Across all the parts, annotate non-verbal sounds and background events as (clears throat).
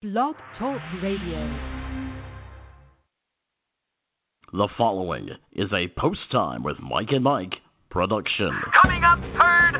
Blog Talk Radio. The following is a post time with Mike and Mike production. Coming up third,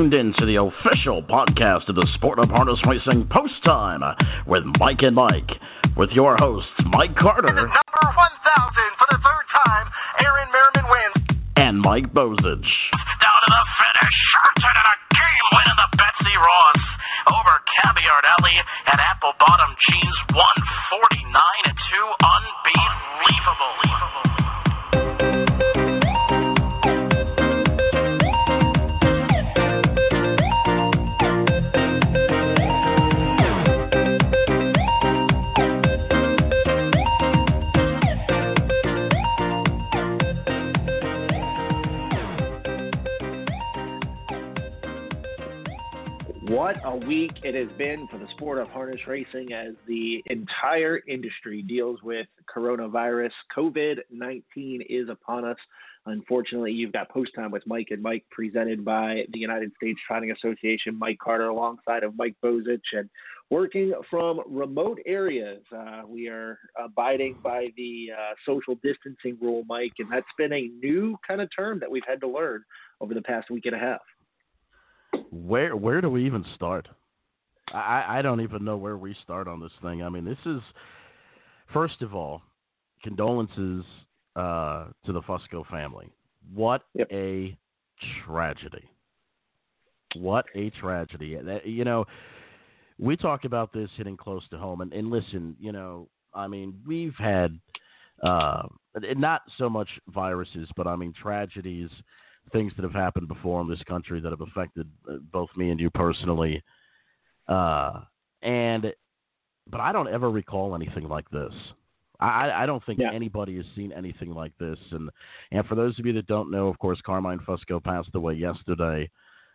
tuned in to the official podcast of the Sport of Harness Racing Post Time with Mike and Mike, with your hosts Mike Carter Number 1,000 for the third time. Aaron Merriman wins. and Mike Bozich. Down to the finish. Shartin N a game win in the Betsy Ross over Caviar Alley and Apple Bottom Jeans week it has been for the sport of harness racing as the entire industry deals with coronavirus. COVID 19 is upon us. Unfortunately, you've got post time with Mike and Mike presented by the United States Trotting Association, Mike Carter, alongside of Mike Bozich, and working from remote areas. Uh, we are abiding by the uh, social distancing rule, Mike, and that's been a new kind of term that we've had to learn over the past week and a half. Where where do we even start? I, I don't even know where we start on this thing. I mean, this is first of all, condolences uh, to the Fusco family. What Yep. a tragedy! What a tragedy! That- You know, we talk about this hitting close to home, and, and listen, you know, I mean, we've had uh, not so much viruses, but I mean tragedies things that have happened before in this country that have affected uh, both me and you personally. Uh, and but I don't ever recall anything like this. I, I don't think Yeah. anybody has seen anything like this. And and for those of you that don't know, of course, Carmine Fusco passed away yesterday.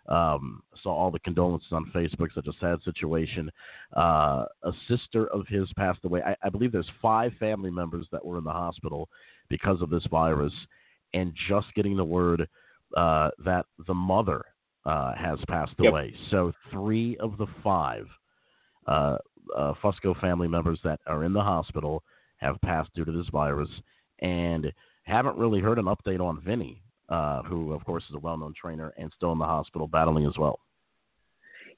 Um, saw all the condolences on Facebook. Such a sad situation. Uh, a sister of his passed away. I, I believe there's five family members that were in the hospital because of this virus, and just getting the word uh, that the mother uh, has passed Yep. away. So three of the five uh, uh, Fusco family members that are in the hospital have passed due to this virus, and haven't really heard an update on Vinny, uh, who of course is a well-known trainer and still in the hospital battling as well.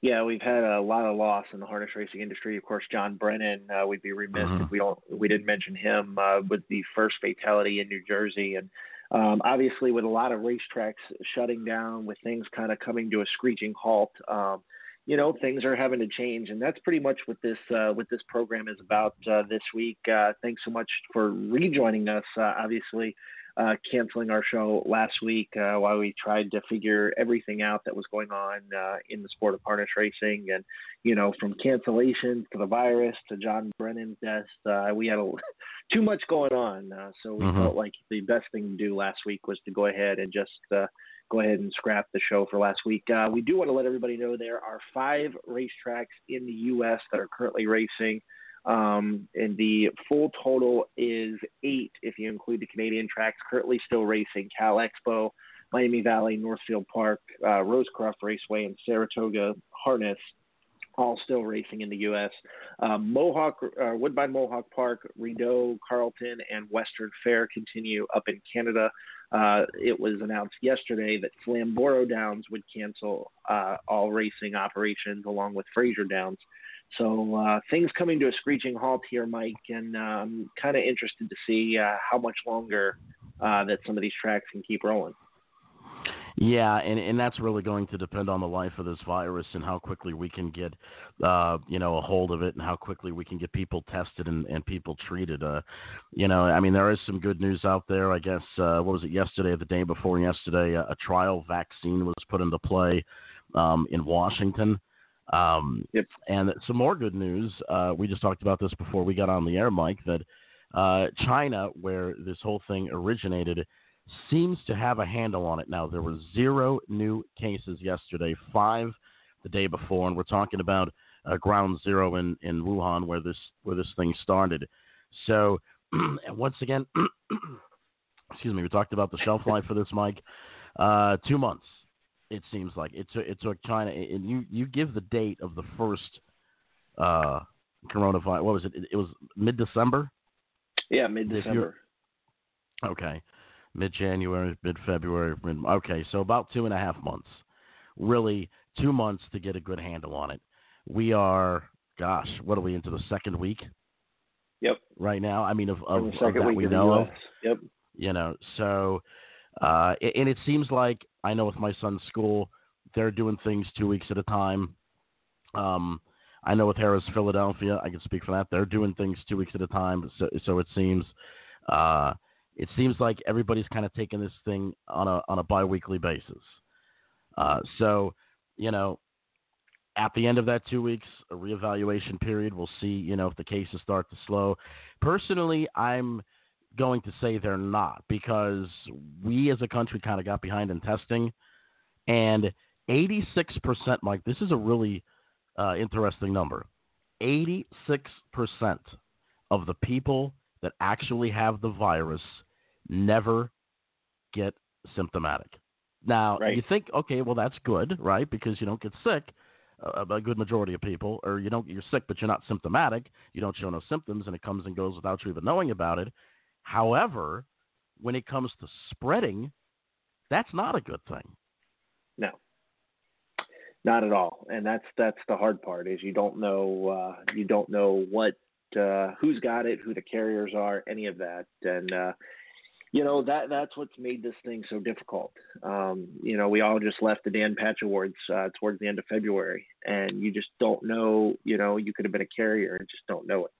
Yeah, we've had a lot of loss in the harness racing industry. Of course, John Brennan. Uh, we'd be remiss if we don't we didn't mention him. Uh, with the first fatality in New Jersey, and um, obviously with a lot of racetracks shutting down, with things kind of coming to a screeching halt. Um, you know, things are having to change, and that's pretty much what this uh, what this program is about uh, this week. Uh, thanks so much for rejoining us. Uh, obviously, uh, canceling our show last week uh, while we tried to figure everything out that was going on uh, in the sport of harness racing. And, you know, from cancellations to the virus to John Brennan's death, uh, we had a, (laughs) too much going on. Uh, so we Mhm. felt like the best thing to do last week was to go ahead and just uh, go ahead and scrap the show for last week. Uh, we do want to let everybody know there are five racetracks in the U.S. that are currently racing. Um, and the full total is eight if you include the Canadian tracks currently still racing Cal Expo, Miami Valley, Northfield Park, uh, Rosecroft Raceway, and Saratoga Harness all still racing in the U.S. Um, Mohawk, uh, Woodbine Mohawk Park, Rideau, Carleton, and Western Fair continue up in Canada. Uh, it was announced yesterday that Flamborough Downs would cancel uh, all racing operations along with Fraser Downs. So uh, things coming to a screeching halt here, Mike, and I'm um, kind of interested to see uh, how much longer uh, that some of these tracks can keep rolling. Yeah, and and that's really going to depend on the life of this virus and how quickly we can get, uh, you know, a hold of it and how quickly we can get people tested and, and people treated. Uh, you know, I mean, there is some good news out there. I guess uh, what was it yesterday, the day before yesterday, a, a trial vaccine was put into play um, in Washington. Um, yep. And some more good news. Uh, we just talked about this before we got on the air, Mike. That uh, China, where this whole thing originated seems to have a handle on it now. There were zero new cases yesterday, five the day before, and we're talking about uh, ground zero in, in Wuhan where this where this thing started. So, (clears throat) once again, (clears throat) excuse me, we talked about the shelf life for this, Mike. Uh, two months, it seems like it took it took China, and you you give the date of the first uh, coronavirus. What was it? It, it was mid December. Yeah, mid December. Okay mid January, mid February. Okay, so about two and a half months. Really, two months to get a good handle on it. We are, gosh, what are we into the second week? Yep. Right now, I mean, of, of, of that we know of. Yep. You know, so, uh, and it seems like I know with my son's school, they're doing things two weeks at a time. Um, I know with Harrah's Philadelphia, I can speak for that. They're doing things two weeks at a time. So, so it seems. Uh, it seems like everybody's kind of taking this thing on a on a biweekly basis. Uh, so, you know, at the end of that two weeks, a reevaluation period, we'll see. You know, if the cases start to slow. Personally, I'm going to say they're not because we as a country kind of got behind in testing, and 86%, Mike, this is a really uh, interesting number. 86% of the people that actually have the virus never get symptomatic. Now, right. you think, okay, well, that's good, right? Because you don't get sick. Uh, a good majority of people, or you don't, you're sick, but you're not symptomatic. You don't show no symptoms, and it comes and goes without you even knowing about it. However, when it comes to spreading, that's not a good thing. No, not at all. And that's that's the hard part is you don't know uh, you don't know what uh, who's got it, who the carriers are, any of that, and uh, you know that that's what's made this thing so difficult. Um, you know, we all just left the Dan Patch Awards uh, towards the end of February, and you just don't know. You know, you could have been a carrier and just don't know it,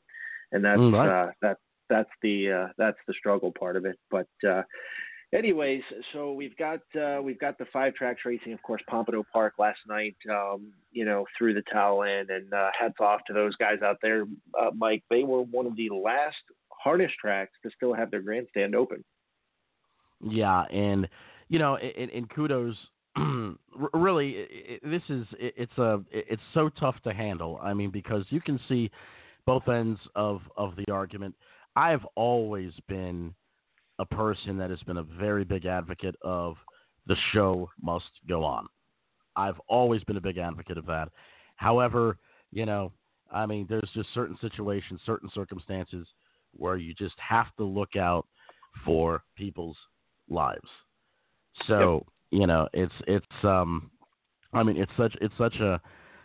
and that's mm, right. uh, that that's the uh, that's the struggle part of it. But uh, anyways, so we've got uh, we've got the five tracks racing, of course, Pompano Park last night. Um, you know, threw the towel in, and uh, hats off to those guys out there, uh, Mike. They were one of the last harness tracks to still have their grandstand open. Yeah, and you know, and, and kudos. (clears throat) really, this is it, it's a it's so tough to handle. I mean, because you can see both ends of of the argument. I've always been a person that has been a very big advocate of the show must go on. I've always been a big advocate of that. However, you know, I mean, there's just certain situations, certain circumstances where you just have to look out for people's lives. So yep. you know, it's it's um, I mean, it's such it's such a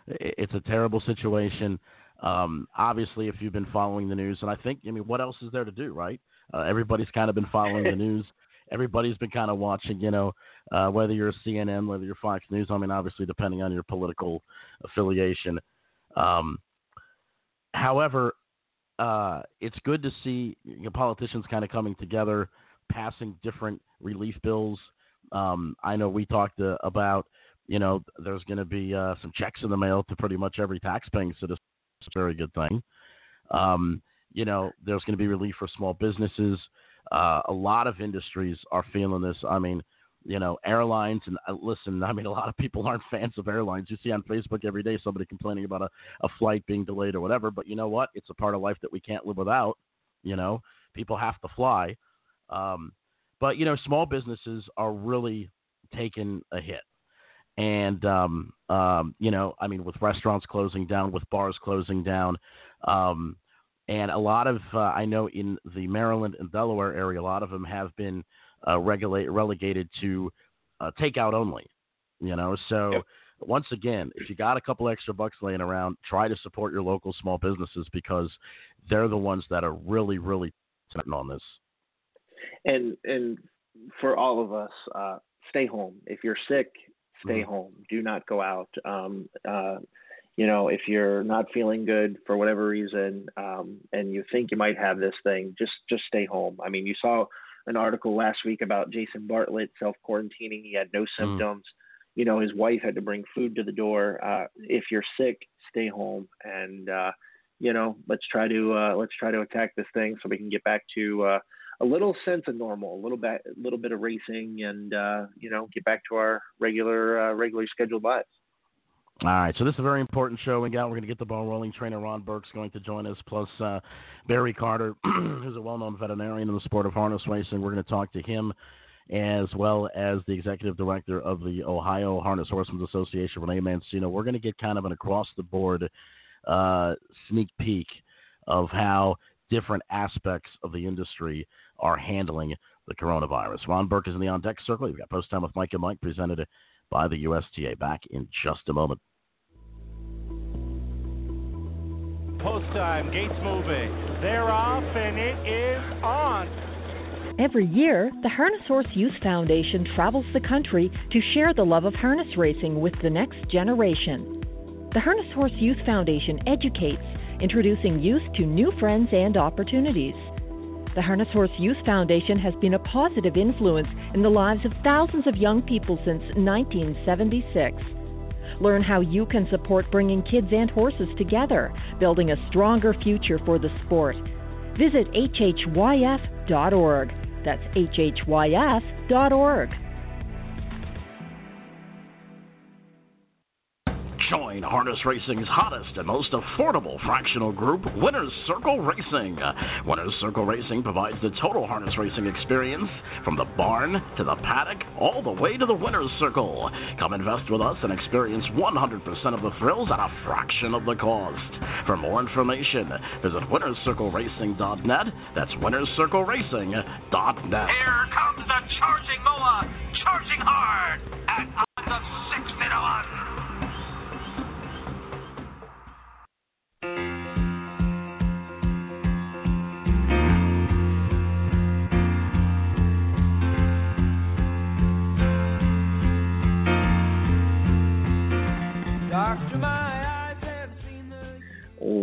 it's a terrible situation. Um, obviously, if you've been following the news, and I think, I mean, what else is there to do, right? Uh, everybody's kind of been following the (laughs) news. Everybody's been kind of watching, you know, uh, whether you're CNN, whether you're Fox News. I mean, obviously, depending on your political affiliation. Um, however, uh, it's good to see you know, politicians kind of coming together, passing different relief bills. Um, I know we talked uh, about, you know, there's going to be uh, some checks in the mail to pretty much every taxpaying citizen. A very good thing. Um, you know, there's going to be relief for small businesses. Uh, a lot of industries are feeling this. I mean, you know, airlines. And uh, listen, I mean, a lot of people (laughs) aren't fans of airlines. You see on Facebook every day somebody complaining about a, a flight being delayed or whatever. But you know what? It's a part of life that we can't live without. You know, people have to fly. Um, but you know, small businesses are really taking a hit. And um, um, you know, I mean, with restaurants closing down, with bars closing down, um, and a lot of uh, I know in the Maryland and Delaware area, a lot of them have been uh, regulate relegated to uh, takeout only. You know, so yep. once again, if you got a couple extra bucks laying around, try to support your local small businesses because they're the ones that are really, really on this. And and for all of us, uh, stay home. If you're sick, stay mm-hmm. home. Do not go out. Um, uh, you know, if you're not feeling good for whatever reason, um, and you think you might have this thing, just just stay home. I mean, you saw an article last week about Jason Bartlett self quarantining. He had no mm. symptoms. Mm. You know, his wife had to bring food to the door. Uh, if you're sick, stay home, and uh, you know, let's try to uh, let's try to attack this thing so we can get back to uh, a little sense of normal, a little bit, a little bit of racing, and uh, you know, get back to our regular, uh, regularly scheduled lives. All right, so this is a very important show. We got we're going to get the ball rolling. Trainer Ron Burke's going to join us, plus uh, Barry Carter, (clears throat) who's a well-known veterinarian in the sport of harness racing. We're going to talk to him, as well as the executive director of the Ohio Harness Horsemen's Association, Renee Mancino. We're going to get kind of an across-the-board uh, sneak peek of how different aspects of the industry are handling the coronavirus. Ron Burke is in the on deck circle. You've got post time with Mike and Mike presented by the USTA. Back in just a moment. Post time, gates moving. They're off, and it is on. Every year, the Harness Horse Youth Foundation travels the country to share the love of harness racing with the next generation. The Harness Horse Youth Foundation educates, introducing youth to new friends and opportunities. The Harness Horse Youth Foundation has been a positive influence in the lives of thousands of young people since 1976. Learn how you can support bringing kids and horses together, building a stronger future for the sport. Visit hhyf.org. That's hhyf.org. Join Harness Racing's hottest and most affordable fractional group, Winners Circle Racing. Winners Circle Racing provides the total harness racing experience from the barn to the paddock all the way to the Winners Circle. Come invest with us and experience 100% of the thrills at a fraction of the cost. For more information, visit winnerscircleracing.net. That's winnerscircleracing.net. Here comes the charging Moa, charging hard at odds of 6 to 1.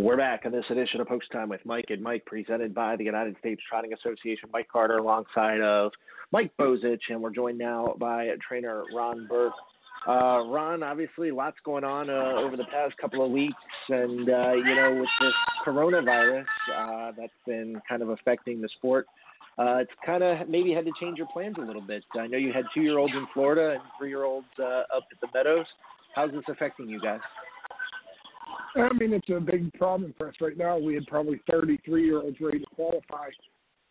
We're back on this edition of Post Time with Mike and Mike, presented by the United States Trotting Association. Mike Carter alongside of Mike Bozich, and we're joined now by trainer Ron Burke. Uh, Ron, obviously, lots going on uh, over the past couple of weeks, and uh, you know, with this coronavirus uh, that's been kind of affecting the sport, uh, it's kind of maybe had to change your plans a little bit. I know you had two-year-olds in Florida and three-year-olds uh, up at the Meadows. How's this affecting you guys? I mean, it's a big problem for us right now. We had probably 33 year olds ready to qualify,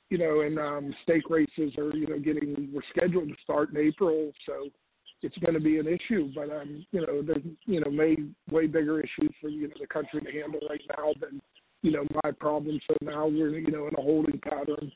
you know, and um, stake races are, you know, getting, we're scheduled to start in April. So it's going to be an issue. But, um, you know, there's, you know, may, way bigger issues for, you know, the country to handle right now than, you know, my problem. So now we're, you know, in a holding pattern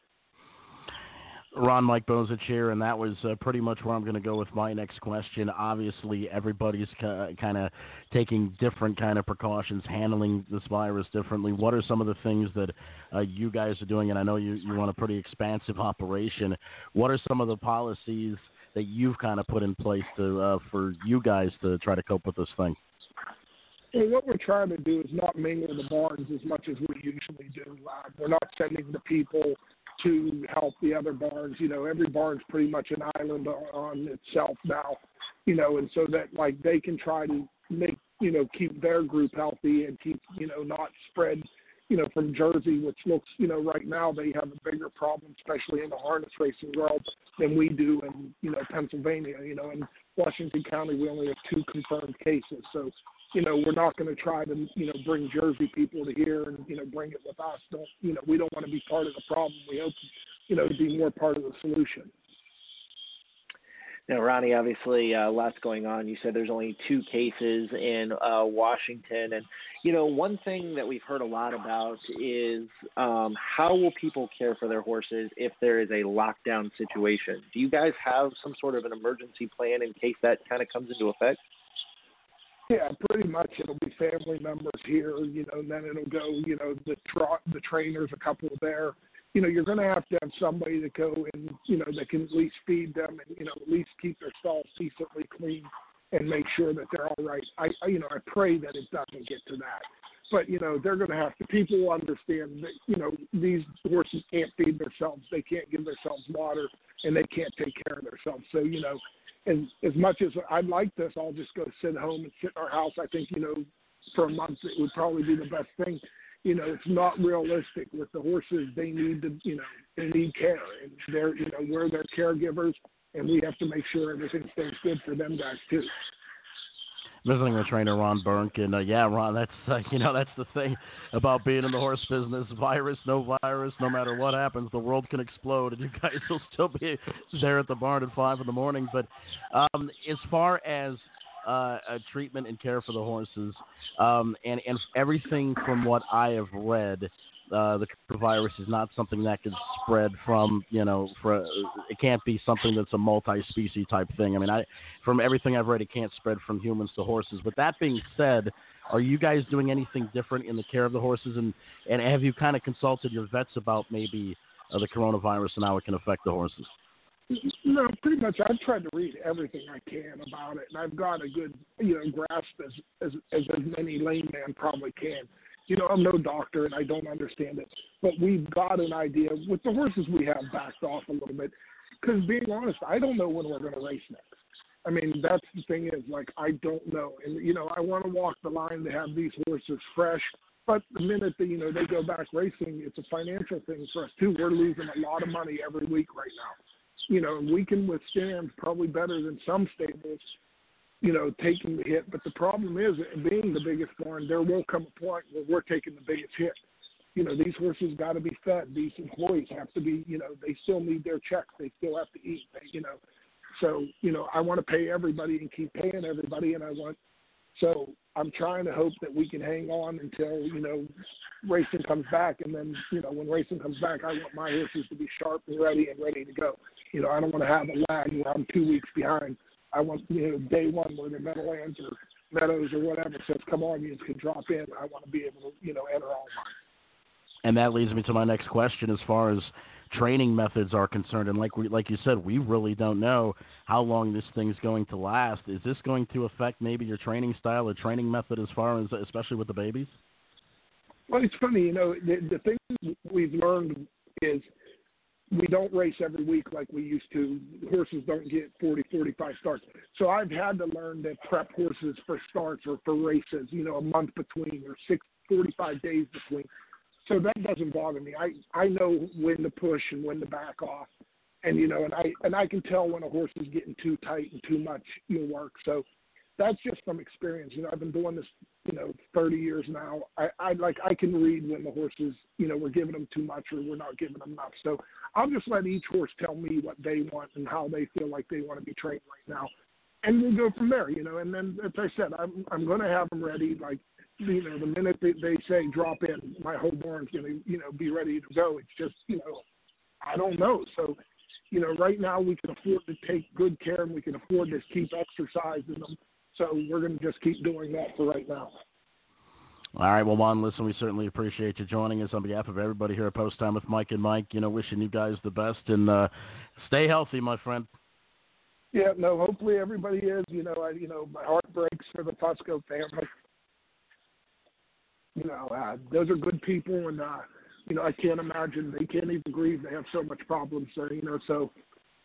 Ron Mike Bozich here, and that was uh, pretty much where I'm going to go with my next question. Obviously, everybody's ca- kind of taking different kind of precautions, handling this virus differently. What are some of the things that uh, you guys are doing? And I know you, you run a pretty expansive (laughs) operation. What are some of the policies that you've kind of put in place to uh, for you guys to try to cope with this thing? Well, what we're trying to do is not mingle the barns as much as we usually do. Uh, we're not sending the people to help the other barns. You know, every barn's pretty much an island on itself now. You know, and so that like they can try to make you know keep their group healthy and keep you know not spread you know from Jersey, which looks you know right now they have a bigger problem, especially in the harness racing world than we do in you know Pennsylvania. You know, in Washington County we only have two confirmed cases, so you know we're not going to try to you know bring Jersey people to here and you know bring it with us. Don't you know we don't want to be part of the problem. We hope you know to be more part of the solution. Now, Ronnie, obviously, uh, lots going on. You said there's only two cases in uh, Washington, and you know, one thing that we've heard a lot about is um, how will people care for their horses if there is a lockdown situation? Do you guys have some sort of an emergency plan in case that kind of comes into effect? Yeah, pretty much. It'll be family members here, you know, and then it'll go, you know, the tra- the trainers, a couple there, you know, you're going to have to have somebody to go and, you know, that can at least feed them and, you know, at least keep their stalls decently clean and make sure that they're all right. I, I you know, I pray that it doesn't get to that. But, you know, they're going to have to, people will understand that, you know, these horses can't feed themselves. They can't give themselves water and they can't take care of themselves. So, you know, as, as much as I'd like this, I'll just go sit home and sit in our house. I think, you know, for a month, it would probably be the best thing you know, it's not realistic with the horses. They need to, you know, they need care, and they're, you know, we're their caregivers, and we have to make sure everything stays good for them guys too. Visiting with trainer Ron Burke, and uh, yeah, Ron, that's uh, you know that's the thing about being in the horse business. Virus, no virus, no matter what happens, the world can explode, and you guys will still be there at the barn at five in the morning. But um, as far as uh, treatment and care for the horses, um, and and everything from what I have read, uh, the virus is not something that can spread from you know for it can't be something that's a multi-species type thing. I mean, I from everything I've read, it can't spread from humans to horses. But that being said, are you guys doing anything different in the care of the horses, and and have you kind of consulted your vets about maybe uh, the coronavirus and how it can affect the horses? No, pretty much. I've tried to read everything I can about it, and I've got a good, you know, grasp as as as, as many layman probably can. You know, I'm no doctor and I don't understand it, but we've got an idea. With the horses, we have backed off a little bit because, being honest, I don't know when we're going to race next. I mean, that's the thing is like I don't know, and you know, I want to walk the line to have these horses fresh. But the minute that you know they go back racing, it's a financial thing for us too. We're losing a lot of money every week right now you know, we can withstand probably better than some stables, you know, taking the hit. But the problem is, being the biggest barn, there will come a point where we're taking the biggest hit. You know, these horses got to be fed. These employees have to be, you know, they still need their checks. They still have to eat. They, you know, so you know, I want to pay everybody and keep paying everybody, and I want. So I'm trying to hope that we can hang on until you know racing comes back, and then you know when racing comes back, I want my horses to be sharp and ready and ready to go. You know, I don't want to have a lag where I'm two weeks behind. I want, you know, day one where the Meadowlands or Meadows or whatever says, come on, you can drop in. I want to be able to, you know, enter all mine. And that leads me to my next question as far as training methods are concerned. And like we, like you said, we really don't know how long this thing's going to last. Is this going to affect maybe your training style or training method as far as, especially with the babies? Well, it's funny, you know, the, the thing we've learned is – we don't race every week like we used to. Horses don't get 40, 45 starts. So I've had to learn to prep horses for starts or for races, you know, a month between or six, 45 days between. So that doesn't bother me. I, I know when to push and when to back off. And, you know, and I, and I can tell when a horse is getting too tight and too much, you know, work. So that's just from experience. You know, I've been doing this, you know, 30 years now. I, I like I can read when the horses, you know, we're giving them too much or we're not giving them enough. So I'll just let each horse tell me what they want and how they feel like they want to be trained right now, and we'll go from there. You know, and then as I said, I'm I'm going to have them ready. Like, you know, the minute they, they say drop in, my whole barn's going to, you know, be ready to go. It's just, you know, I don't know. So you know, right now we can afford to take good care and we can afford to keep exercising them so we're going to just keep doing that for right now. All right, well, Ron, listen, we certainly appreciate you joining us on behalf of everybody here at Post Time with Mike and Mike. You know, wishing you guys the best and uh, stay healthy, my friend. Yeah, no, hopefully everybody is. You know, I, you know, my heart breaks for the Fusco family. You know, uh, those are good people, and uh, you know, I can't imagine they can't even grieve. They have so much problems. So, you know, so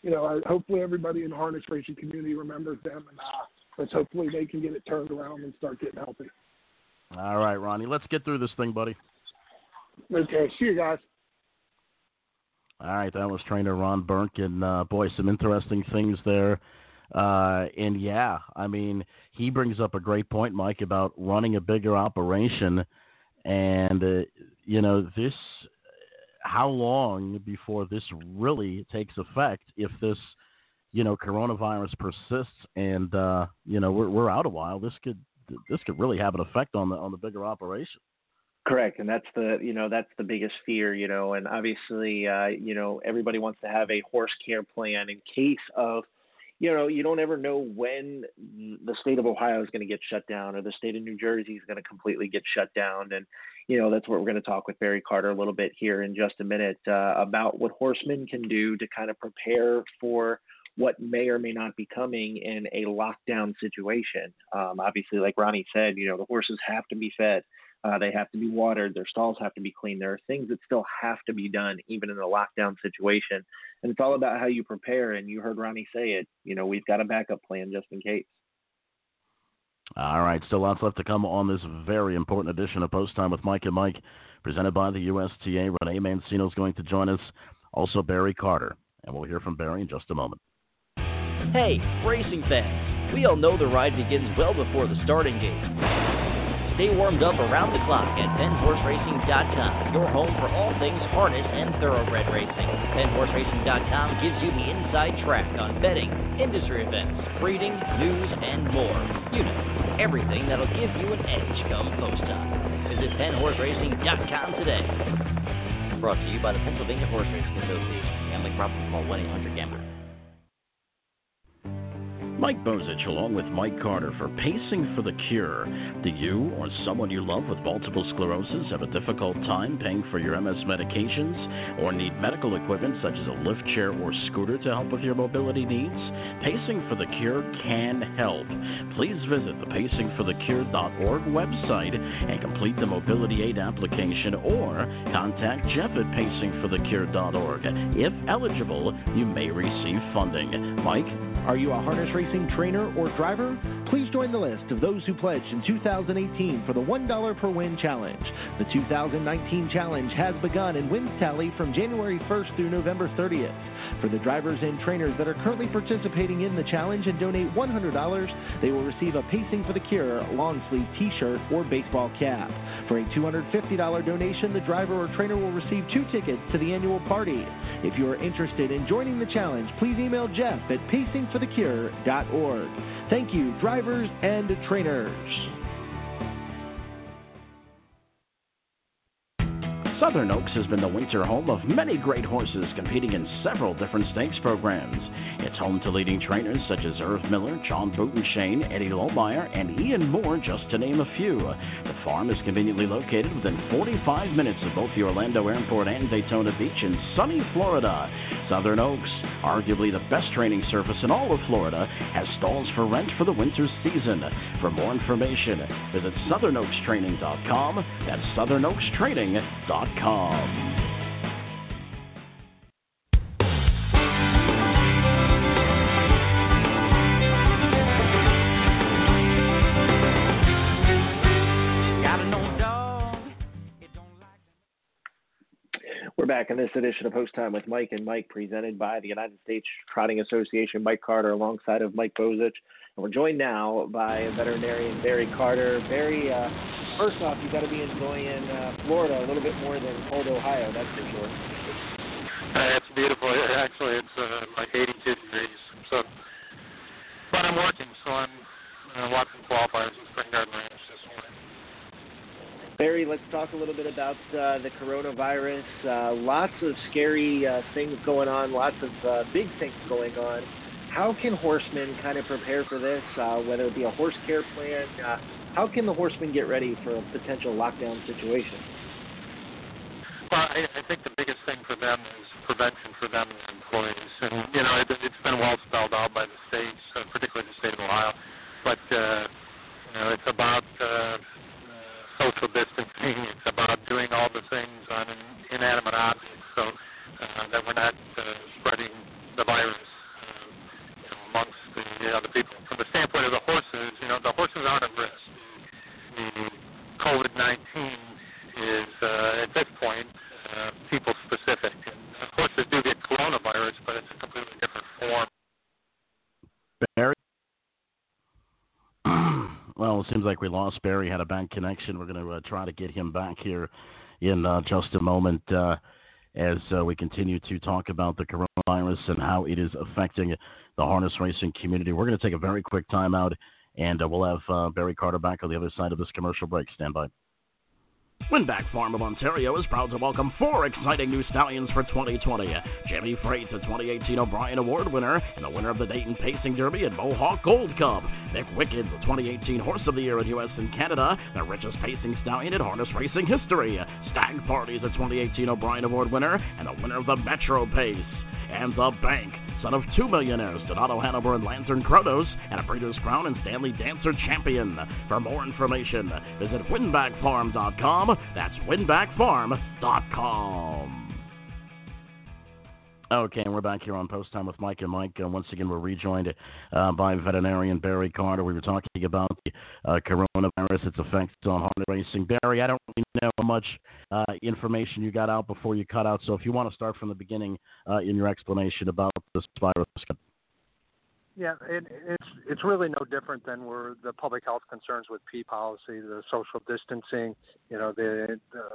you know, I, hopefully everybody in the harness racing community remembers them and. Uh, let's hopefully they can get it turned around and start getting healthy. All right, Ronnie, let's get through this thing, buddy. Okay, see you guys. All right, that was trainer Ron Burke, and uh, boy, some interesting things there. Uh, and yeah, I mean, he brings up a great point, Mike, about running a bigger operation. And, uh, you know, this, how long before this really takes effect if this, you know, coronavirus persists and, uh, you know, we're, we're out a while, this could, this could really have an effect on the, on the bigger operation. Correct, and that's the you know that's the biggest fear, you know, and obviously uh, you know everybody wants to have a horse care plan in case of you know, you don't ever know when the state of Ohio is going to get shut down or the state of New Jersey is going to completely get shut down. And, you know, that's what we're going to talk with Barry Carter a little bit here in just a minute uh, about what horsemen can do to kind of prepare for what may or may not be coming in a lockdown situation. Um, obviously, like Ronnie said, you know, the horses have to be fed. Uh, they have to be watered. Their stalls have to be cleaned. There are things that still have to be done, even in a lockdown situation. And it's all about how you prepare. And you heard Ronnie say it. You know, we've got a backup plan just in case. All right, still lots left to come on this very important edition of Post Time with Mike and Mike, presented by the USTA. Renee Mancino is going to join us, also Barry Carter, and we'll hear from Barry in just a moment. Hey, racing fans! We all know the ride begins well before the starting gate. Stay warmed up around the clock at PennHorseRacing.com, your home for all things harness and thoroughbred racing. PennHorseRacing.com gives you the inside track on betting, industry events, breeding, news, and more. You know, everything that'll give you an edge come post time. Visit PennHorseRacing.com today. Brought to you by the Pennsylvania Horse Racing Association. Gambling problem? Call 1 800 Gambler. Mike Bozich along with Mike Carter for Pacing for the Cure. Do you or someone you love with multiple sclerosis have a difficult time paying for your MS medications or need medical equipment such as a lift chair or scooter to help with your mobility needs? Pacing for the Cure can help. Please visit the pacingforthecure.org website and complete the mobility aid application or contact Jeff at pacingforthecure.org. If eligible, you may receive funding. Mike, are you a harness racing trainer or driver? Please join the list of those who pledged in 2018 for the $1 per win challenge. The 2019 challenge has begun and wins tally from January 1st through November 30th. For the drivers and trainers that are currently participating in the challenge and donate $100, they will receive a Pacing for the Cure long sleeve t shirt or baseball cap. For a $250 donation, the driver or trainer will receive two tickets to the annual party. If you are interested in joining the challenge, please email Jeff at pacingforthecure.org. Thank you, drivers and trainers. Southern Oaks has been the winter home of many great horses competing in several different stakes programs. It's home to leading trainers such as Erv Miller, John Butenschoen, Eddie Lohmeyer, and Ian Moore, just to name a few. The farm is conveniently located within 45 minutes of both the Orlando Airport and Daytona Beach in sunny Florida. Southern Oaks, arguably the best training surface in all of Florida, has stalls for rent for the winter season. For more information, visit southernoakstraining.com. That's southernoakstraining.com. We're back in this edition of Post Time with Mike and Mike, presented by the United States Trotting Association. Mike Carter, alongside of Mike Bozich, and we're joined now by veterinarian Barry Carter. Barry, uh, first off, you got to be enjoying uh, Florida a little bit more than cold Ohio, that's for sure. Uh, it's beautiful. Actually, it's uh, like 82 degrees. So, but I'm working, so I'm uh, watching qualifiers in Spring Garden Ranch. Barry, let's talk a little bit about uh, the coronavirus. Uh, lots of scary uh, things going on, lots of uh, big things going on. How can horsemen kind of prepare for this, uh, whether it be a horse care plan? Uh, how can the horsemen get ready for a potential lockdown situation? Well, I, I think the biggest thing for them is prevention for them and employees. And, you know, it, it's been well spelled out by the states, particularly the state of Ohio. But, you know, it's about social distancing. It's about doing all the things on an inanimate objects so uh, that we're not uh, spreading the virus uh, you know, amongst the other you know, people. From the standpoint of the horses, you know, the horses aren't at risk. The COVID-19 is uh, at this point uh, people specific. And horses do get coronavirus, but it's a completely different form. Barry. (clears throat) seems like we lost Barry. Had a bad connection. We're going to uh, try to get him back here in uh, just a moment uh, as uh, we continue to talk about the coronavirus and how it is affecting the harness racing community. We're going to take a very quick timeout, and uh, we'll have uh, Barry Carter back on the other side of this commercial break. Stand by. Winbak Farm of Ontario is proud to welcome four exciting new stallions for 2020. Jimmy Freight, the 2018 O'Brien Award winner and the winner of the Dayton Pacing Derby and Mohawk Gold Cup. Nick Wicked, the 2018 Horse of the Year in U.S. and Canada, the richest pacing stallion in harness racing history. Stag Party, the 2018 O'Brien Award winner and the winner of the Metro Pace. And the Bank, son of two millionaires, Donato Hanover and Lantern Kronos, and a Breeders' Crown and Stanley Dancer champion. For more information, visit winbakfarm.com. That's winbakfarm.com. Okay, and we're back here on Post Time with Mike and Mike. Uh, once again, we're rejoined uh, by veterinarian Barry Carter. We were talking about the uh, coronavirus, its effects on harness racing. Barry, I don't really know how much uh, information you got out before you cut out, so if you want to start from the beginning uh, in your explanation about this virus. Yeah, it, it's it's really no different than were the public health concerns with P policy, the social distancing, you know, the, the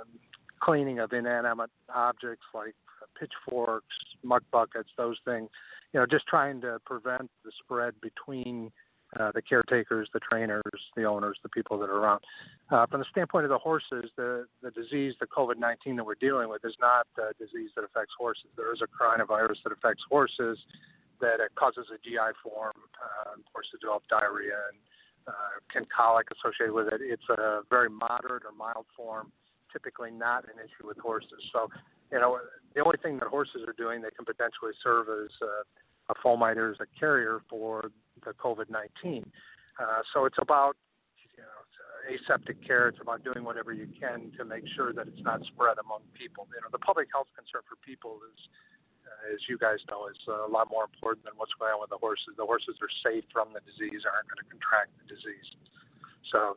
cleaning of inanimate objects like pitchforks, muck buckets, those things. You know, just trying to prevent the spread between uh, the caretakers, the trainers, the owners, the people that are around. Uh, from the standpoint of the horses, the the disease, the COVID-19 that we're dealing with, is not a disease that affects horses. There is a coronavirus that affects horses that it causes a GI form. Uh, horses develop diarrhea and uh, can colic associated with it. It's a very moderate or mild form, typically not an issue with horses. So you know, the only thing that horses are doing, they can potentially serve as a, a fomiter, as a carrier for the COVID-19. Uh, so it's about you know aseptic care. It's about doing whatever you can to make sure that it's not spread among people. You know, the public health concern for people is, uh, as you guys know, is a lot more important than what's going on with the horses. The horses are safe from the disease, aren't going to contract the disease. So,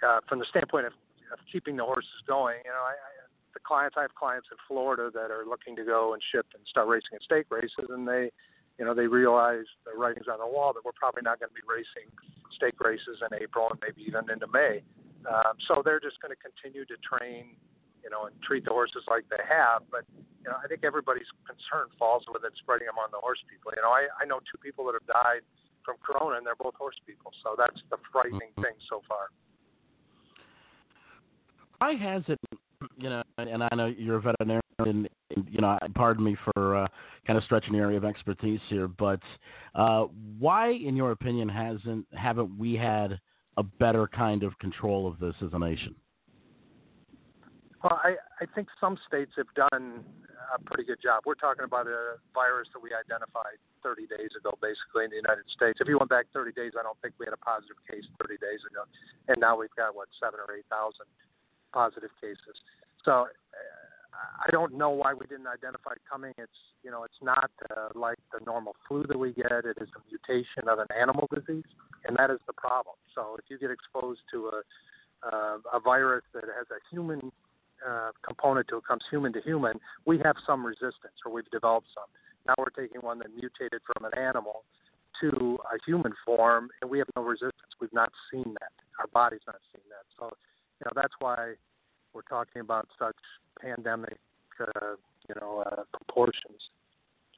uh, from the standpoint of, of keeping the horses going, you know, I, I the clients I have clients in Florida that are looking to go and ship and start racing in stake races, and they, you know, they realize the writings on the wall that we're probably not going to be racing stake races in April and maybe even into May. Um, so they're just going to continue to train, you know, and treat the horses like they have. But you know, I think everybody's concern falls with it spreading among the horse people. You know, I, I know two people that have died from corona, and they're both horse people. So that's the frightening mm-hmm. thing so far. Why has it you know, and I know you're a veterinarian, and, you know, pardon me for uh, kind of stretching the area of expertise here, but uh, why, in your opinion, hasn't haven't we had a better kind of control of this as a nation? Well, I, I think some states have done a pretty good job. We're talking about a virus that we identified 30 days ago, basically, in the United States. If you went back 30 days, I don't think we had a positive case 30 days ago. And now we've got, what, seven or 8,000 positive cases. So I don't know why we didn't identify coming. It's you know it's not uh, like the normal flu that we get. It is a mutation of an animal disease, and that is the problem. So if you get exposed to a uh, a virus that has a human uh, component to it, comes human to human, we have some resistance, or we've developed some. Now we're taking one that mutated from an animal to a human form, and we have no resistance. We've not seen that. Our body's not seen that. So you know that's why we're talking about such pandemic, uh, you know, uh, proportions.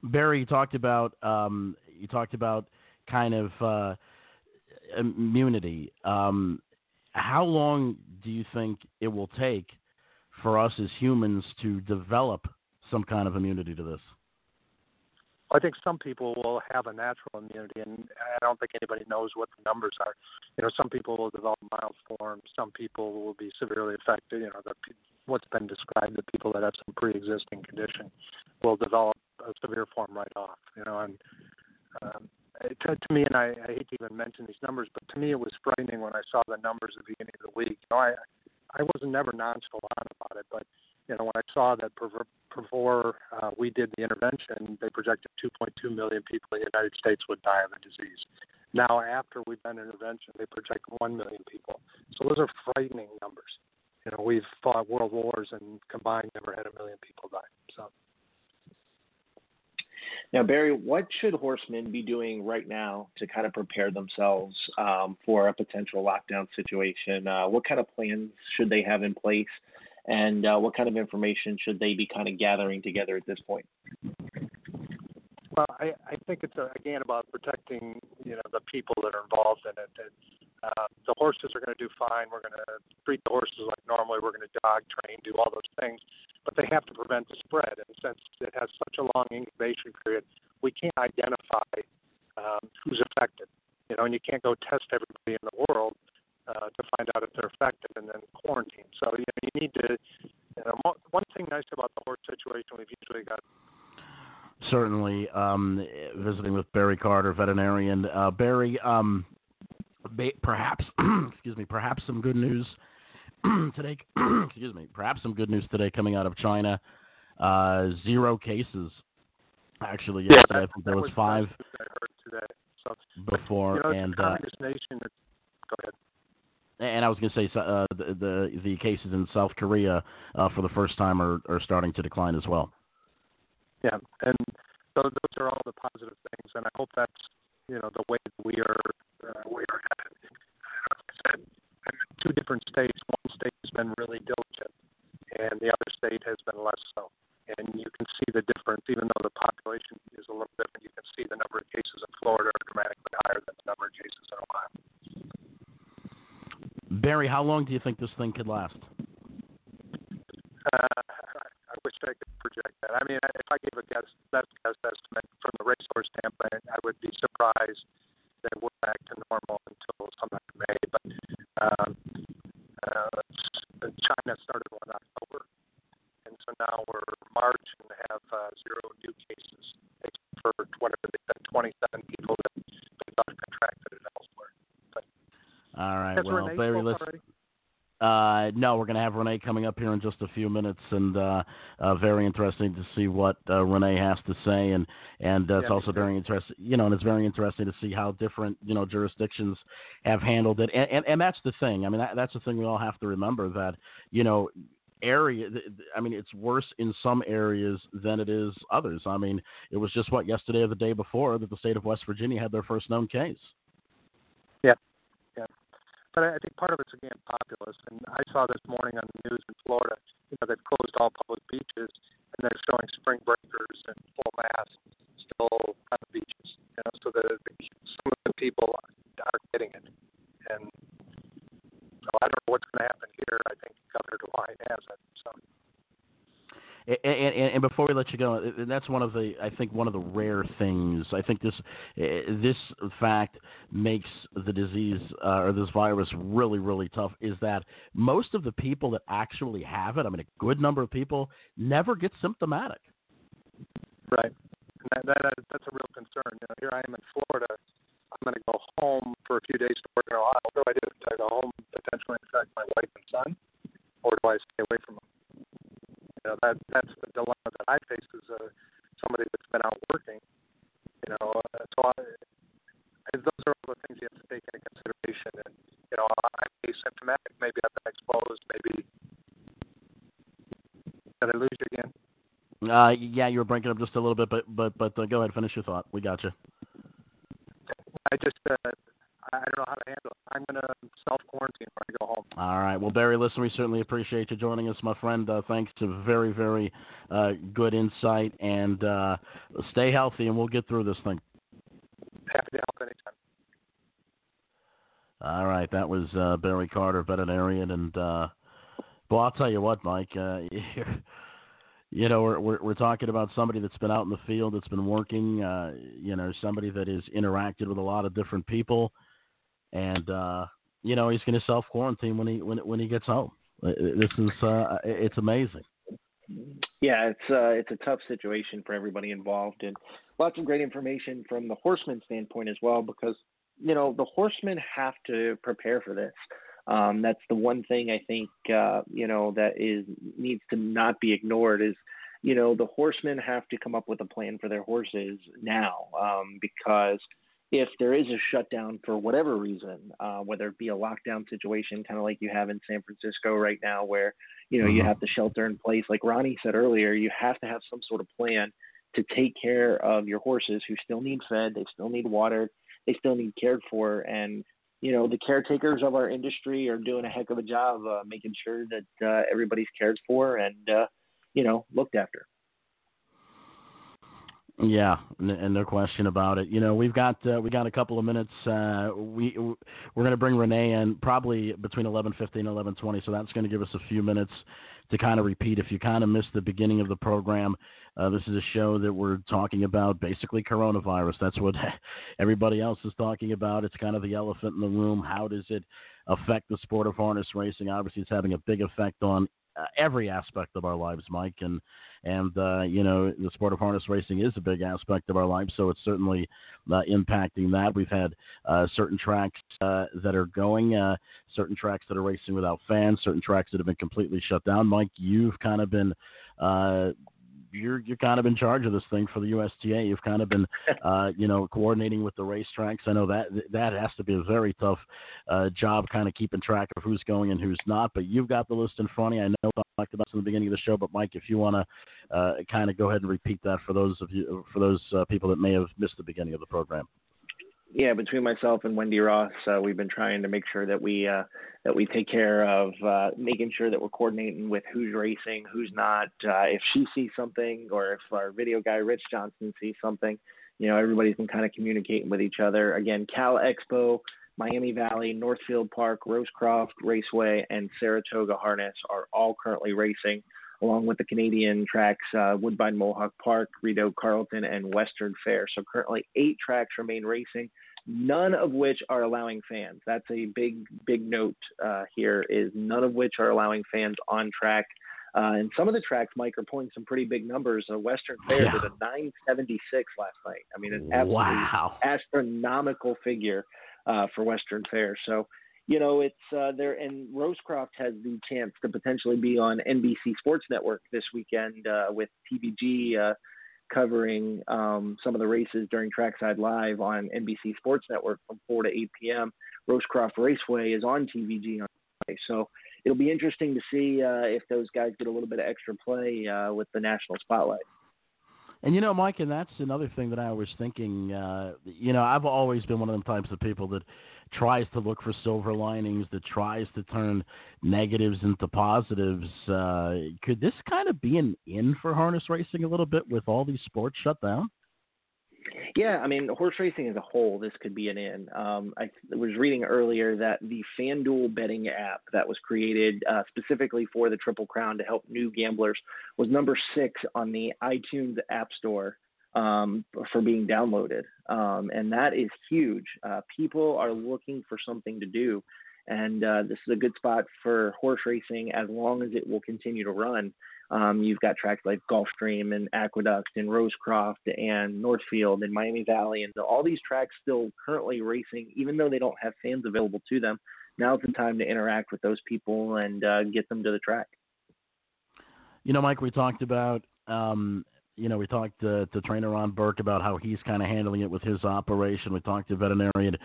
Barry, you talked about um, you talked about kind of uh, immunity. Um, how long do you think it will take for us as humans to develop some kind of immunity to this? I think some people will have a natural immunity, and I don't think anybody knows what the numbers are. You know, some people will develop mild forms, some people will be severely affected. You know, the, what's been described, the people that have some pre-existing condition will develop a severe form right off. You know, and um, to, to me, and I, I hate to even mention these numbers, but to me it was frightening when I saw the numbers at the beginning of the week. You know, I I was never nonchalant about it, but you know, when I saw that before uh, we did the intervention, they projected 2.2 million people in the United States would die of the disease. Now, after we've done intervention, they project 1 million people. So those are frightening numbers. You know, we've fought world wars and combined never had a million people die. So. Now, Barry, what should horsemen be doing right now to kind of prepare themselves um, for a potential lockdown situation? Uh, what kind of plans should they have in place, and uh, what kind of information should they be kind of gathering together at this point? Well, I, I think it's uh, again about protecting you know the people that are involved in it. Uh, the horses are going to do fine. We're going to treat the horses like normally. We're going to dog train, do all those things, but they have to prevent the spread. And since it has such a long incubation period, we can't identify um, who's affected. You know, and you can't go test everybody in the world uh, to find out if they're affected and then quarantine. So you know, you need to. You know, one thing nice about the horse situation, we've usually got certainly um, visiting with Barry Carter, veterinarian. Uh, Barry, um, perhaps, (clears throat) excuse me, perhaps some good news (clears throat) today. (clears throat) excuse me, perhaps some good news today coming out of China. Uh, zero cases. Actually, yesterday yeah, I think there was, five I heard today. So, before, you know, and uh, nation. Go ahead. And I was going to say uh, the, the the cases in South Korea uh, for the first time are, are starting to decline as well. Yeah, and so those are all the positive things, and I hope that's you know the way that we are uh, we are headed. I said, two different states. One state has been really diligent, and the other state has been less so. And you can see the difference, even though the population is a little different. You can see the number of cases in Florida are dramatically higher than the number of cases in Ohio. Barry, how long do you think this thing could last? Uh, I wish I could project that. I mean, if I gave a guess, best guess estimate from the racehorse standpoint, I would be surprised that we're back to normal until sometime in May. But um, uh, China started one October, and so now we're March and have uh, zero new cases, for whatever they said, 27 people that they thought contracted it elsewhere. But All right. Well, Barry, spoke Uh, no, we're going to have Renee coming up here in just a few minutes, and uh, uh, very interesting to see what uh, Renee has to say, and and uh, it's also very interesting, you know, and it's very interesting to see how different you know jurisdictions have handled it, and and, and that's the thing. I mean, that, that's the thing we all have to remember that you know area i mean it's worse in some areas than it is others i mean it was just what yesterday or the day before that the state of west virginia had their first known case Yeah, yeah. But I think part of it's again populous, and I saw this morning on the news in Florida. You know, they've closed all public beaches, and they're showing spring breakers and full mass still on the beaches. You know, so the some of the people are getting it, and so I don't know what's going to happen here. I think Governor DeWine has it. So And, and, and before we let you go, and that's one of the I think one of the rare things. I think this eh, this fact makes the disease uh, or this virus really really tough. Is that most of the people that actually have it, I mean, a good number of people never get symptomatic. Right. That, that that's a real concern. You know, here I am in Florida. I'm going to go home for a few days to work in Ohio. What do I do? Do I go home potentially infect my wife and son, or do I stay away from them? You know, that that's the dilemma that I face as a somebody that's been out working. You know, uh, so I, and those are all the things you have to take into consideration. And you know, I'm asymptomatic. Maybe I've been exposed. Maybe did I lose you again? Uh, yeah, you were breaking up just a little bit, but but but uh, go ahead, finish your thought. We got you. I just uh, I don't know how to handle it. I'm going to self quarantine when I go home. All right. Well, Barry, listen, we certainly appreciate you joining us, my friend. Uh, thanks to very, very uh, good insight, and uh, stay healthy, and we'll get through this thing. Happy to help anytime. All right. That was uh, Barry Carter, veterinarian, and uh, well, I'll tell you what, Mike. Uh, (laughs) you know, we're, we're we're talking about somebody that's been out in the field, that's been working. Uh, you know, somebody that has interacted with a lot of different people, and uh, you know, he's going to self quarantine when he when when he gets home. Uh, This is uh, it's amazing. Yeah, it's uh, it's a tough situation for everybody involved, and lots of great information from the horseman standpoint as well, because you know the horsemen have to prepare for this. Um, that's the one thing I think uh, you know that is needs to not be ignored is you know the horsemen have to come up with a plan for their horses now um, because if there is a shutdown for whatever reason, uh, whether it be a lockdown situation, kind of like you have in San Francisco right now, where you know you Mhm. have the shelter in place, like Ronnie said earlier, you have to have some sort of plan to take care of your horses who still need fed, they still need water, they still need cared for, and you know the caretakers of our industry are doing a heck of a job uh, making sure that uh, everybody's cared for and uh, you know looked after. Yeah, and no question about it. You know, we've got uh, we got a couple of minutes. Uh, we we're going to bring Renee in probably between 11:15 and 11:20, so that's going to give us a few minutes to kind of repeat. If you kind of missed the beginning of the program, uh, this is a show that we're talking about basically coronavirus. That's what (laughs) everybody else is talking about. It's kind of the elephant in the room. How does it affect the sport of harness racing? Obviously, it's having a big effect on every aspect of our lives, Mike, and and uh, you know the sport of harness racing is a big aspect of our lives, so it's certainly uh, impacting that. We've had uh, certain tracks uh, that are going, uh, certain tracks that are racing without fans, certain tracks that have been completely shut down. Mike, you've kind of been you're you're kind of in charge of this thing for the USTA. You've kind of been, (laughs) uh, you know, coordinating with the racetracks. I know that that has to be a very tough uh, job, kind of keeping track of who's going and who's not. But you've got the list in front of you. I know I talked about this in the beginning of the show, but Mike, if you want to uh, kind of go ahead and repeat that for those of you, for those uh, people that may have missed the beginning of the program yeah, between myself and Wendy Ross, uh, we've been trying to make sure that we uh, that we take care of uh, making sure that we're coordinating with who's racing, who's not. Uh, if she sees something, or if our video guy Rich Johnson sees something, you know, everybody's been kind of communicating with each other. Again, Cal Expo, Miami Valley, Northfield Park, Rosecroft Raceway, and Saratoga Harness are all currently racing along with the Canadian tracks uh, Woodbine Mohawk Park, Rideau Carleton, and Western Fair. So currently eight tracks remain racing, none of which are allowing fans. That's a big, big note uh, here is none of which are allowing fans on track. Uh, and some of the tracks, Mike, are pulling some pretty big numbers. Uh, Western Fair yeah. did a 976 last night. I mean, an absolutely wow. astronomical figure uh, for Western Fair. So you know, it's uh, there, and Rosecroft has the chance to potentially be on NBC Sports Network this weekend uh, with TVG uh, covering um, some of the races during Trackside Live on NBC Sports Network from 4 to 8 p.m. Rosecroft Raceway is on TVG on Friday. So it'll be interesting to see uh, if those guys get a little bit of extra play uh, with the national spotlight. And you know, Mike, and that's another thing that I was thinking. Uh, you know, I've always been one of them types of people that tries to look for silver linings, that tries to turn negatives into positives. Uh, could this kind of be an in for harness racing a little bit with all these sports shut down? Yeah, I mean, horse racing as a whole, this could be an in. Um, I was reading earlier that the FanDuel betting app that was created uh, specifically for the Triple Crown to help new gamblers was number six on the iTunes App Store um, for being downloaded. Um, and that is huge. Uh, people are looking for something to do. And uh, this is a good spot for horse racing as long as it will continue to run. Um, you've got tracks like Gulfstream and Aqueduct and Rosecroft and Northfield and Miami Valley, and all these tracks still currently racing, even though they don't have fans available to them. Now's the time to interact with those people and uh, get them to the track. You know, Mike, we talked about um, you know, we talked to, to trainer Ron Burke about how he's kind of handling it with his operation. We talked to veterinarian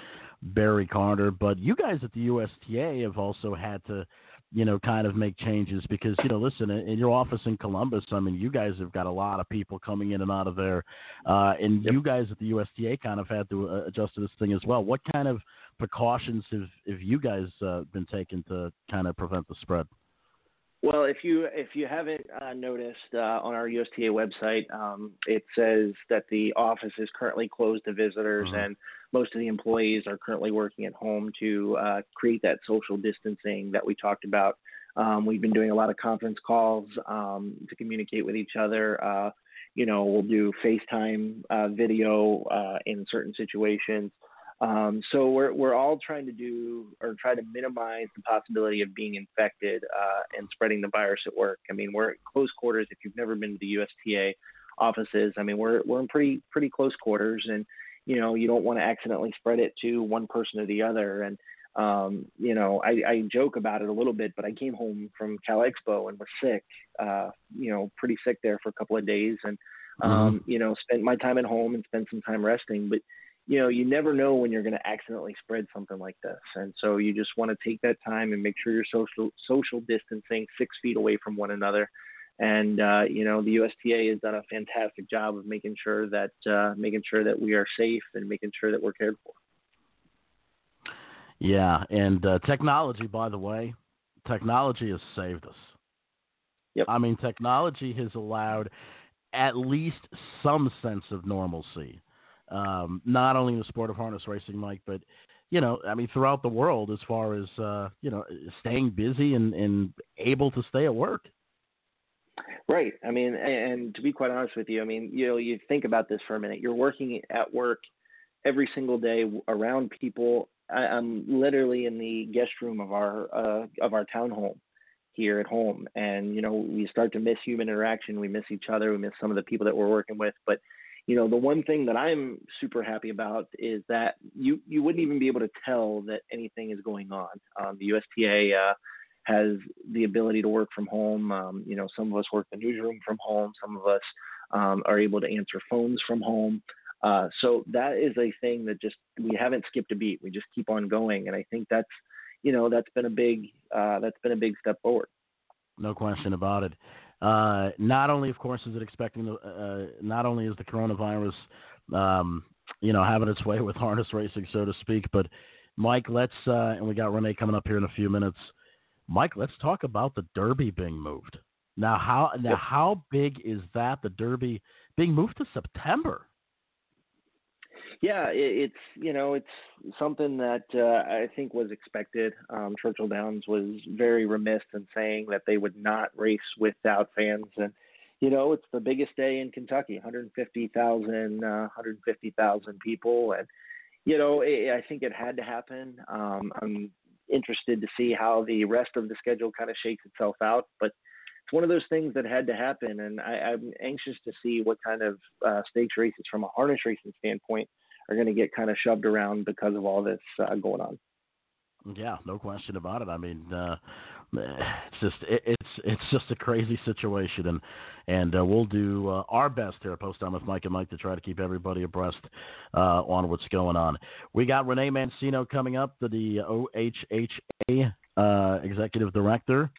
Barry Carter, but you guys at the USTA have also had to, you know, kind of make changes because, you know, listen, in your office in Columbus, I mean, you guys have got a lot of people coming in and out of there, uh, and yep. you guys at the USTA kind of had to uh, adjust to this thing as well. What kind of precautions have, have you guys uh, been taking to kind of prevent the spread? Well, if you if you haven't uh, noticed uh, on our USTA website, um, it says that the office is currently closed to visitors, mm-hmm. and most of the employees are currently working at home to uh, create that social distancing that we talked about. Um, we've been doing a lot of conference calls um, to communicate with each other. Uh, you know, we'll do FaceTime uh, video uh, in certain situations. Um, so we're we're all trying to do or try to minimize the possibility of being infected uh, and spreading the virus at work. I mean, we're at close quarters. If you've never been to the USTA offices, I mean, we're we're in pretty pretty close quarters, and you know, you don't want to accidentally spread it to one person or the other. And um, you know, I, I joke about it a little bit, but I came home from Cal Expo and was sick. Uh, you know, pretty sick there for a couple of days, and um, mm-hmm. you know, spent my time at home and spent some time resting, but you know, you never know when you're going to accidentally spread something like this. And so you just want to take that time and make sure you're social social distancing six feet away from one another. And uh, you know, the USTA has done a fantastic job of making sure that uh, making sure that we are safe and making sure that we're cared for. Yeah, and uh, technology, by the way, technology has saved us. Yep. I mean, technology has allowed at least some sense of normalcy, um, not only in the sport of harness racing, Mike, but you know, I mean, throughout the world, as far as uh, you know, staying busy and, and able to stay at work. Right. I mean, and to be quite honest with you, I mean, you know, you think about this for a minute. You're working at work every single day around people I, I'm literally in the guest room of our uh, of our townhome here at home, and you know we start to miss human interaction. We miss each other. We miss some of the people that we're working with. But you know the one thing that I'm super happy about is that you you wouldn't even be able to tell that anything is going on. Um, the USTA. Uh, has the ability to work from home. Um, you know, some of us work the newsroom from home. Some of us um, are able to answer phones from home. Uh, so that is a thing that just we haven't skipped a beat. We just keep on going, and I think that's you know that's been a big uh, that's been a big step forward. No question about it. Uh, not only, of course, is it expecting the uh, not only is the coronavirus um, you know having its way with harness racing, so to speak, but Mike, let's uh, and we got Renee coming up here in a few minutes. Mike, let's talk about the Derby being moved. Now, how now how big is that? The Derby being moved to September yeah, it, it's you know it's something that uh, I think was expected. Um, Churchill Downs was very remiss in saying that they would not race without fans, and you know it's the biggest day in Kentucky, 150,000 uh, 150,000 people, and you know it, I think it had to happen. Um, I'm interested to see how the rest of the schedule kind of shakes itself out, but it's one of those things that had to happen, and I, I'm anxious to see what kind of uh, stakes races from a harness racing standpoint are going to get kind of shoved around because of all this uh, going on. Yeah, no question about it. I mean, uh, it's just it, it's it's just a crazy situation, and and uh, we'll do uh, our best here Post Time with Mike and Mike to try to keep everybody abreast uh, on what's going on. We got Renee Mancino coming up, the, the OHHA uh, executive director,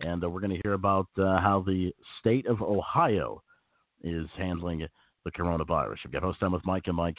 and uh, we're going to hear about how the state of Ohio is handling the coronavirus. We've got Post Time with Mike and Mike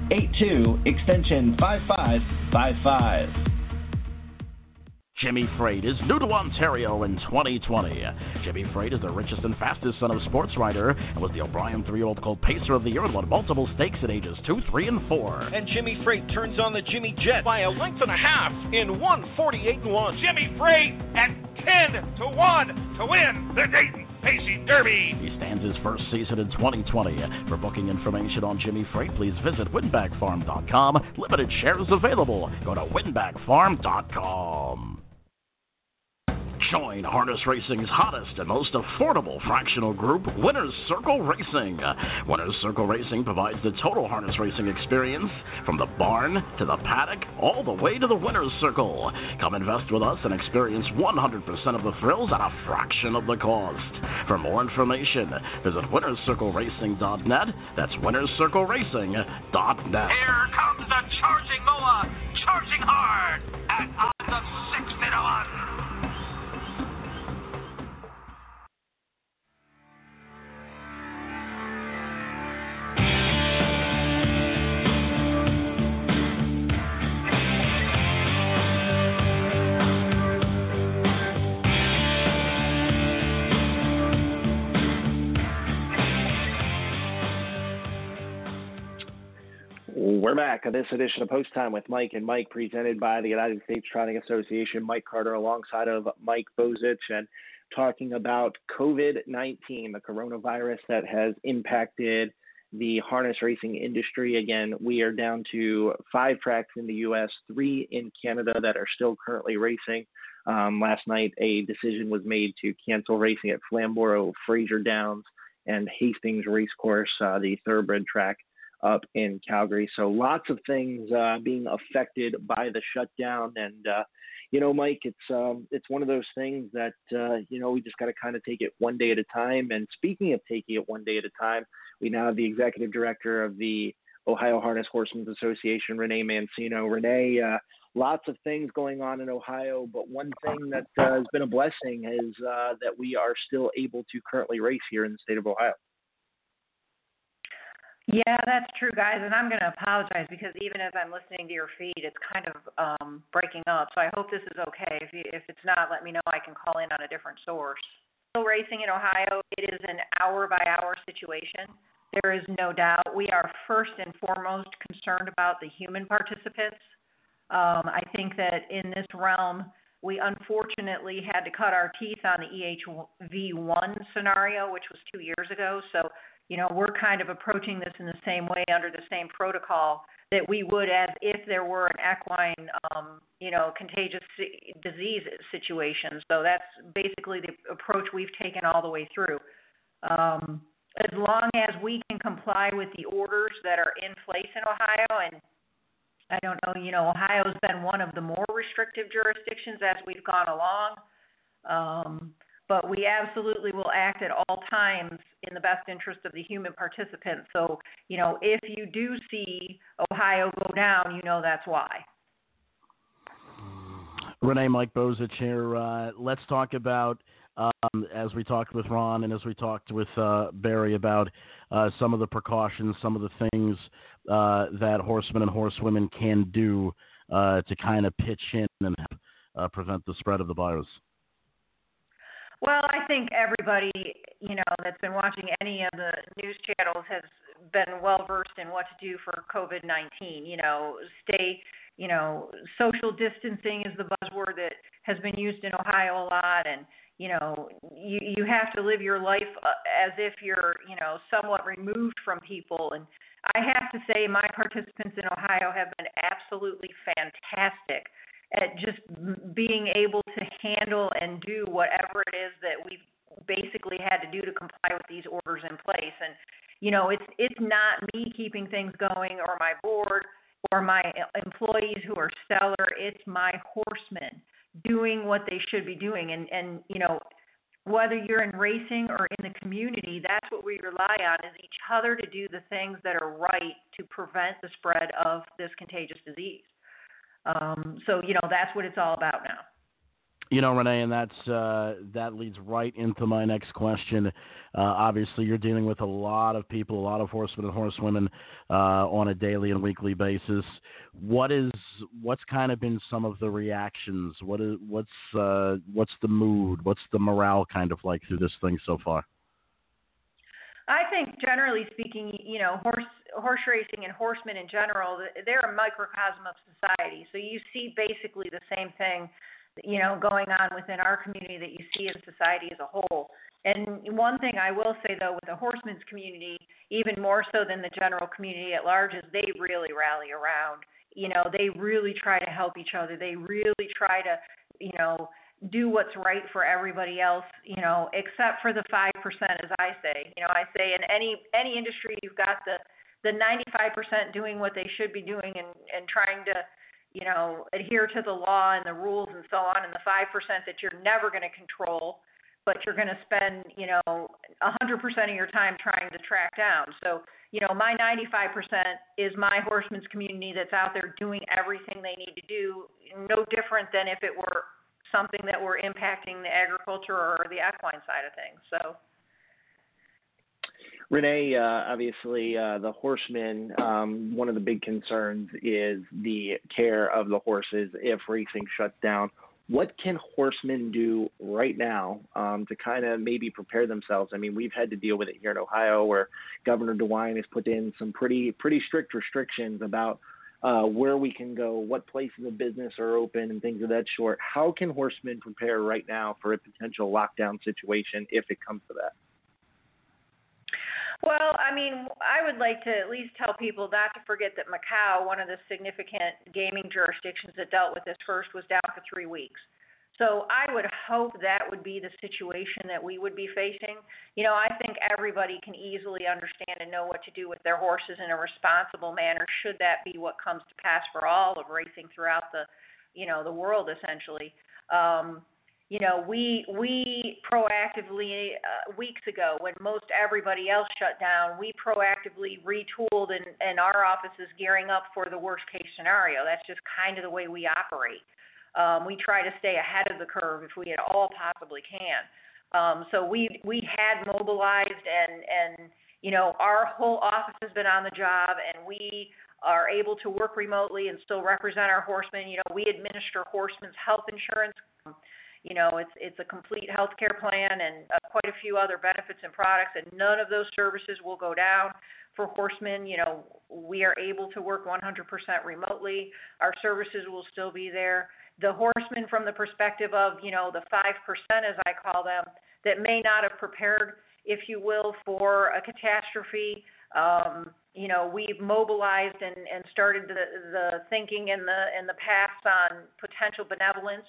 8782 extension 5555. Jimmy Freight is new to Ontario in 2020. Jimmy Freight is the richest and fastest son of a Sportswriter and was the O'Brien three-year-old Colt Pacer of the Year and won multiple stakes at ages 2, 3, and 4. And Jimmy Freight turns on the Jimmy Jet by a length and a half in 148 and 1. Jimmy Freight at 10 to 1 to win the Dayton Pacing Derby. He stands his first season in 2020. For booking information on Jimmy Freight, please visit winbakfarm.com. Limited shares available. Go to winbakfarm.com. Join Harness Racing's hottest and most affordable fractional group, Winners Circle Racing. Winners Circle Racing provides the total harness racing experience from the barn to the paddock all the way to the Winners Circle. Come invest with us and experience 100% of the thrills at a fraction of the cost. For more information, visit winnerscircleracing.net. That's winnerscircleracing.net. Here comes the charging Moa, charging hard at odds of 60 to 1. We're back on this edition of Post Time with Mike and Mike, presented by the United States Trotting Association. Mike Carter alongside of Mike Bozich and talking about COVID 19, the coronavirus that has impacted the harness racing industry. Again, we are down to five tracks in the U.S., three in Canada that are still currently racing. Um, last night, a decision was made to cancel racing at Flamborough, Fraser Downs, and Hastings Racecourse, uh, the thoroughbred track up in Calgary. So lots of things uh, being affected by the shutdown, and uh, you know, Mike, it's um, it's one of those things that uh, you know we just got to kind of take it one day at a time. And speaking of taking it one day at a time, we now have the executive director of the Ohio Harness Horsemen's Association, Renee Mancino. Renee, uh, lots of things going on in Ohio, but one thing that uh, has been a blessing is uh, that we are still able to currently race here in the state of Ohio. Yeah, that's true, guys. And I'm going to apologize because even as I'm listening to your feed, it's kind of um, breaking up. So I hope this is okay. If, you, if it's not, let me know. I can call in on a different source. Still racing in Ohio, it is an hour by hour situation. There is no doubt. We are first and foremost concerned about the human participants. Um, I think that in this realm, we unfortunately had to cut our teeth on the EHV1 scenario, which was two years ago. So you know, we're kind of approaching this in the same way under the same protocol that we would as if there were an equine, um, you know, contagious disease situation. So that's basically the approach we've taken all the way through. Um, as long as we can comply with the orders that are in place in Ohio, and I don't know, you know, Ohio's been one of the more restrictive jurisdictions as we've gone along. Um, but we absolutely will act at all times in the best interest of the human participants. So, you know, if you do see Ohio go down, you know that's why. Renee, Mike Bozich here. Uh, let's talk about, um, as we talked with Ron and as we talked with uh, Barry about uh, some of the precautions, some of the things uh, that horsemen and horsewomen can do uh, to kind of pitch in and uh, prevent the spread of the virus. Well, I think everybody, you know, that's been watching any of the news channels has been well versed in what to do for COVID 19. You know, stay, you know, social distancing is the buzzword that has been used in Ohio a lot. And, you know, you, you have to live your life uh, as if you're, you know, somewhat removed from people. And I have to say, my participants in Ohio have been absolutely fantastic at just being able to handle and do whatever it is that we've basically had to do to comply with these orders in place. And you know, it's it's not me keeping things going or my board or my employees who are stellar. It's my horsemen doing what they should be doing. And and you know, whether you're in racing or in the community, that's what we rely on is each other to do the things that are right to prevent the spread of this contagious disease. Um, so you know that's what it's all about now. You know, Renee, and that's uh, that leads right into my next question. Uh, obviously, you're dealing with a lot of people, a lot of horsemen and horsewomen uh, on a daily and weekly basis. What is what's kind of been some of the reactions? What is what's uh, what's the mood? What's the morale kind of like through this thing so far? I think generally speaking, you know, horse horse racing and horsemen in general, they're a microcosm of society. So you see basically the same thing, you know, going on within our community that you see in society as a whole. And one thing I will say though, with the horsemen's community, even more so than the general community at large, is they really rally around. You know, they really try to help each other. They really try to, you know, do what's right for everybody else, you know, except for the 5% as I say. You know, I say in any any industry you've got the the 95% doing what they should be doing and and trying to, you know, adhere to the law and the rules and so on and the 5% that you're never going to control, but you're going to spend, you know, 100% of your time trying to track down. So, you know, my 95% is my horsemen's community that's out there doing everything they need to do, no different than if it were something that were impacting the agriculture or the equine side of things. So. Renee, uh, obviously, uh, the horsemen, um, one of the big concerns is the care of the horses if racing shuts down. What can horsemen do right now um, to kind of maybe prepare themselves? I mean, we've had to deal with it here in Ohio, where Governor DeWine has put in some pretty pretty strict restrictions about uh, where we can go, what places of business are open, and things of that sort. How can horsemen prepare right now for a potential lockdown situation if it comes to that? Well, I mean, I would like to at least tell people not to forget that Macau, one of the significant gaming jurisdictions that dealt with this first, was down for three weeks. So I would hope that would be the situation that we would be facing. You know, I think everybody can easily understand and know what to do with their horses in a responsible manner should that be what comes to pass for all of racing throughout the, you know, the world essentially. Um, you know, we we proactively uh, weeks ago when most everybody else shut down, we proactively retooled and and our office is gearing up for the worst case scenario. That's just kind of the way we operate. Um, we try to stay ahead of the curve if we at all possibly can. Um, so we we had mobilized and and you know our whole office has been on the job and we are able to work remotely and still represent our horsemen. You know we administer horsemen's health insurance you know, it's it's a complete health care plan and uh, quite a few other benefits and products, and none of those services will go down for horsemen. You know, we are able to work 100% remotely. Our services will still be there. The horsemen, from the perspective of you know the five percent, as I call them, that may not have prepared, if you will, for a catastrophe. Um, you know, we've mobilized and, and started the, the thinking in the in the past on potential benevolence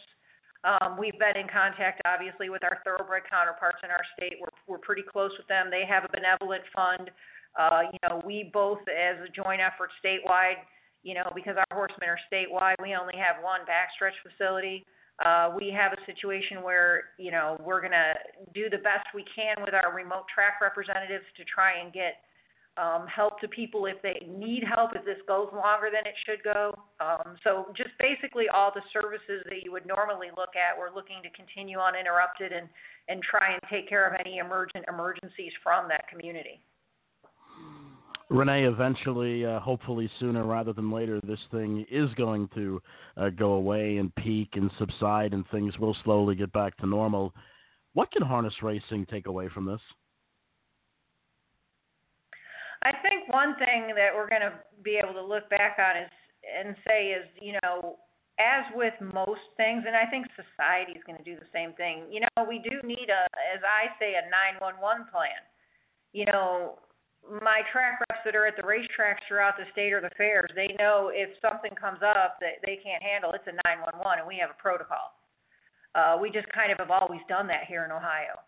um, we've been in contact, obviously, with our thoroughbred counterparts in our state. We're, we're pretty close with them. They have a benevolent fund. Uh, you know, we both, as a joint effort statewide, you know, because our horsemen are statewide, we only have one backstretch facility. Uh, we have a situation where, you know, we're going to do the best we can with our remote track representatives to try and get um, help to people if they need help if this goes longer than it should go. Um, so just basically all the services that you would normally look at, we're looking to continue uninterrupted and and try and take care of any emergent emergencies from that community. Renee, eventually, uh, hopefully sooner rather than later, this thing is going to uh, go away and peak and subside, and things will slowly get back to normal. What can harness racing take away from this? I think one thing that we're going to be able to look back on is and say is, you know, as with most things, and I think society is going to do the same thing. You know, we do need a, as I say, a 911 plan. You know, my track reps that are at the racetracks throughout the state or the fairs, they know if something comes up that they can't handle, it's a 911, and we have a protocol. Uh, we just kind of have always done that here in Ohio.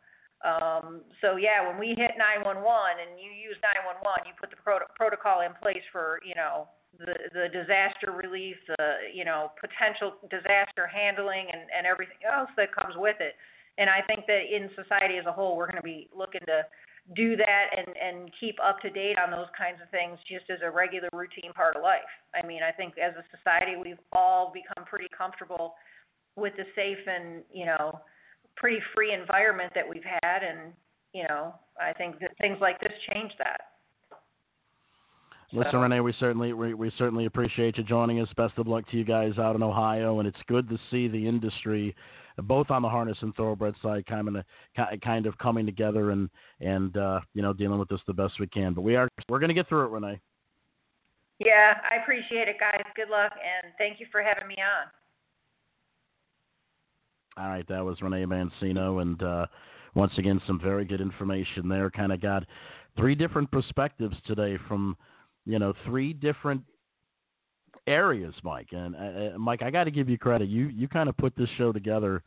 Um, so yeah, when we hit 911 and you use 911, you put the pro- protocol in place for you know the the disaster relief, the you know potential disaster handling, and and everything else that comes with it. And I think that in society as a whole, we're going to be looking to do that and and keep up to date on those kinds of things just as a regular routine part of life. I mean, I think as a society, we've all become pretty comfortable with the safe and you know pretty free environment that we've had, and you know, I think that things like this change that. Listen. Renee, we certainly we, we certainly appreciate you joining us. Best of luck to you guys out in Ohio, and it's good to see the industry, both on the harness and thoroughbred side, kind of kind of coming together and and uh, you know dealing with this the best we can. But we are we're going to get through it, Renee. Yeah, I appreciate it, guys. Good luck, and thank you for having me on. All right, that was Renee Mancino, and uh, once again, some very good information there. Kind of got three different perspectives today from, you know, three different areas, Mike. And uh, uh Mike, I got to give you credit. You you kind of put this show together,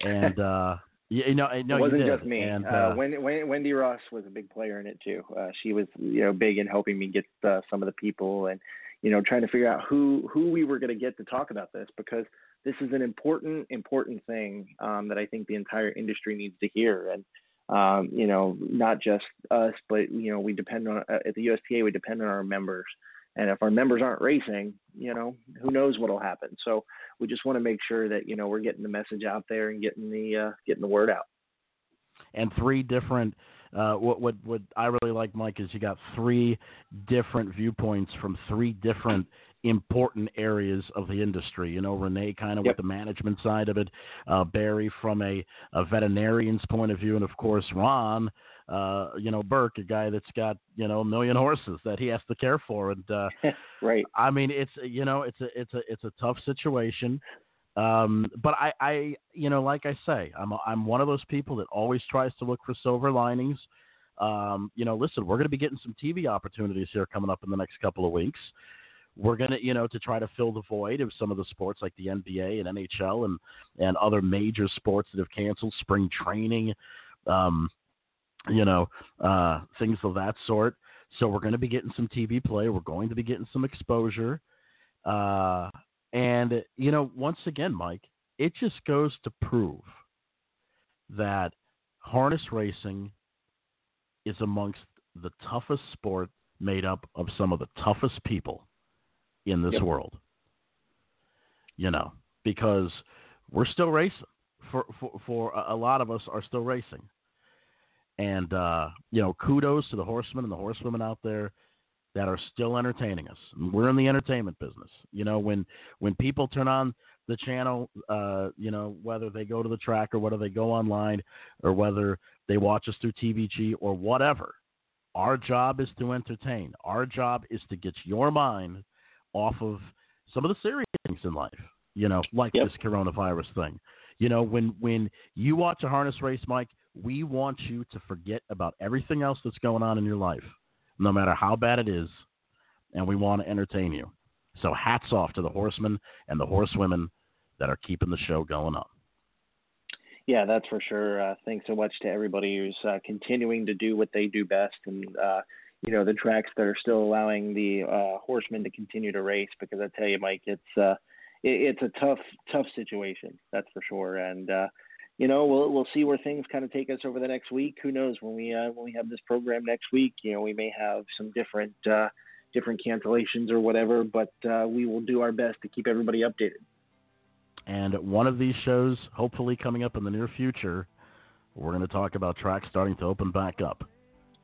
and (laughs) uh, you, know, no, it wasn't just me. And, uh, uh, Wendy Ross was a big player in it too. Uh, she was, you know, big in helping me get uh, some of the people and, you know, trying to figure out who who we were going to get to talk about this because this is an important, important thing um, that I think the entire industry needs to hear. And um, you know, not just us, but you know, we depend on uh, at the USTA, we depend on our members. And if our members aren't racing, you know, who knows what'll happen. So we just want to make sure that you know we're getting the message out there and getting the uh, getting the word out. And three different. Uh, what what what I really like, Mike, is you got three different viewpoints from three different important areas of the industry. You know, Renee kind of yep. with the management side of it, uh, Barry from a, a veterinarian's point of view, and of course Ron, uh, you know Burke, a guy that's got you know a million horses that he has to care for, and uh, (laughs) right. I mean, it's you know it's a it's a it's a tough situation. Um, but I, I, you know, like I say, I'm, a, I'm one of those people that always tries to look for silver linings. Um, you know, listen, we're going to be getting some TV opportunities here coming up in the next couple of weeks we're gonna, you know, to try to fill the void of some of the sports like the NBA and NHL and and other major sports that have canceled spring training, um, you know, uh, things of that sort. So we're going to be getting some TV play. We're going to be getting some exposure. Uh, and you know, once again, Mike, it just goes to prove that harness racing is amongst the toughest sport made up of some of the toughest people in this yep. world. You know, because we're still racing. For, for for a lot of us are still racing. And uh, you know, kudos to the horsemen and the horsewomen out there that are still entertaining us. We're in the entertainment business. You know, when when people turn on the channel, uh, you know, whether they go to the track or whether they go online or whether they watch us through TVG or whatever, our job is to entertain. Our job is to get your mind off of some of the serious things in life, you know, like yep. this coronavirus thing. You know, when when you watch a harness race, Mike, we want you to forget about everything else that's going on in your life, no matter how bad it is, and we want to entertain you. So hats off to the horsemen and the horsewomen that are keeping the show going on. Yeah, that's for sure. Uh, thanks so much to everybody who's uh, continuing to do what they do best, and uh, you know the tracks that are still allowing the uh, horsemen to continue to race. Because I tell you, Mike, it's uh, it, it's a tough, tough situation. That's for sure. And uh, you know, we'll we'll see where things kind of take us over the next week. Who knows when we uh, when we have this program next week? You know, we may have some different uh, different cancellations or whatever, but uh, we will do our best to keep everybody updated. And one of these shows, hopefully coming up in the near future, we're going to talk about tracks starting to open back up.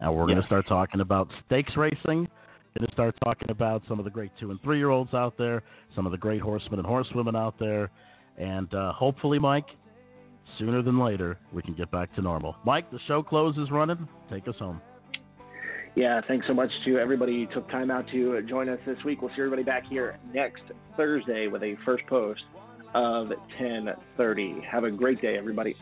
And we're yes. going to start talking about stakes racing. Going to start talking about some of the great two and three year olds out there, some of the great horsemen and horsewomen out there. And uh, hopefully, Mike, sooner than later, we can get back to normal. Mike, the show closes running. Take us home. Yeah, thanks so much to everybody who took time out to join us this week. We'll see everybody back here next Thursday with a first post of 10:30. Have a great day, everybody.